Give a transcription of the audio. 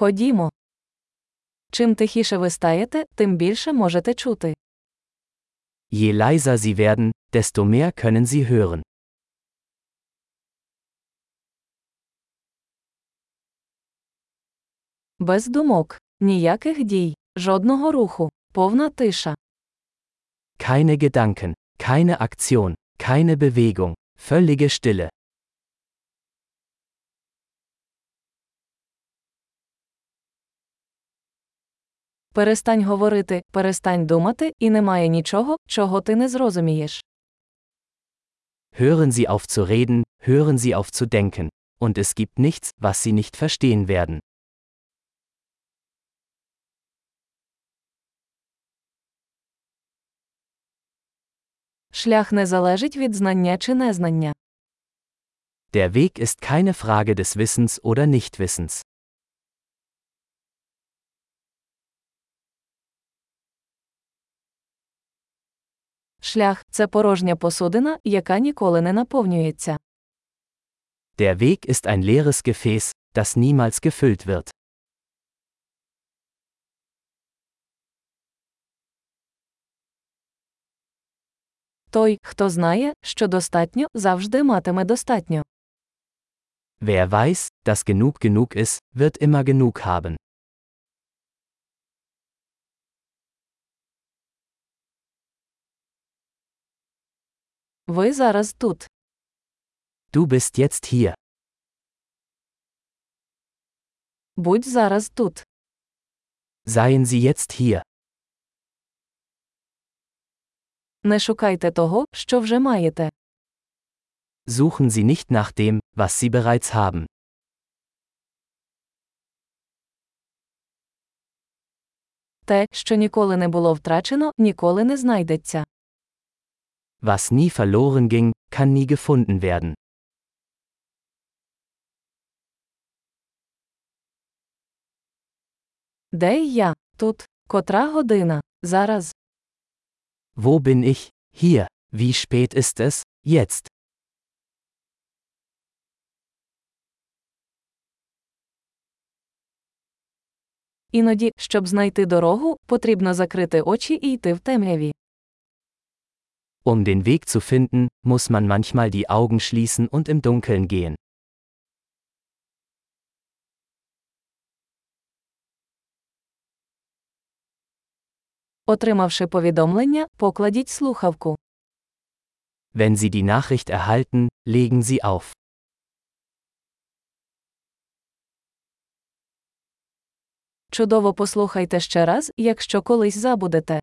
Ходімо. Чим тихіше ви стаєте, тим більше можете чути. Je leiser sie werden, desto mehr können sie hören. Без думок, ніяких дій, жодного руху, повна тиша. Keine Gedanken, keine Aktion, keine Bewegung, völlige Stille. Перестань говорити, перестань думати, і немає нічого, чого ти не зрозумієш. Hören Sie auf zu reden, hören Sie auf zu denken, und es gibt nichts, was Sie nicht verstehen werden. Шлях не залежить від знання чи незнання. Der Weg ist keine Frage des Wissens oder Nichtwissens. Шлях це порожня посудина, яка ніколи не наповнюється. Der Weg ist ein leeres Gefäß, das niemals gefüllt wird. Той, хто знає, що достатньо, завжди матиме достатньо. Wer weiß, dass genug genug ist, wird immer genug haben. Ви зараз тут. Du bist jetzt hier. Будь зараз тут. Seien Sie jetzt hier. Не шукайте того, що вже маєте. Suchen Sie nicht nach dem, was Sie bereits haben. Те, що ніколи не було втрачено, ніколи не знайдеться. Was nie verloren ging, kann nie gefunden werden. Де я? Тут. Котра година? Зараз. Wo bin ich? Hier. Wie spät ist es? Jetzt. Іноді, щоб знайти дорогу, потрібно закрити очі і йти в темряві. Um den Weg zu finden, muss man manchmal die Augen schließen und im Dunkeln gehen. Отримавши повідомлення, покладіть слухавку. Wenn Sie die Nachricht erhalten, legen Sie auf. Чудово послухайте ще раз, якщо колись забудете.